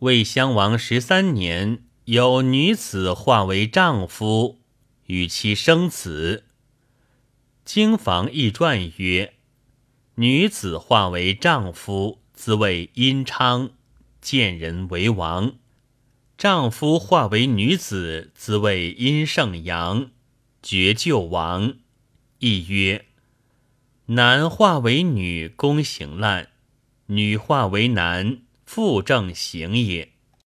魏襄王十三年，有女子化为丈夫，与其生子。经房异传曰：女子化为丈夫，兹谓阴昌，见人为王；丈夫化为女子，兹谓阴盛阳，绝救亡。亦曰：男化为女，宫行滥；女化为男。复正行也。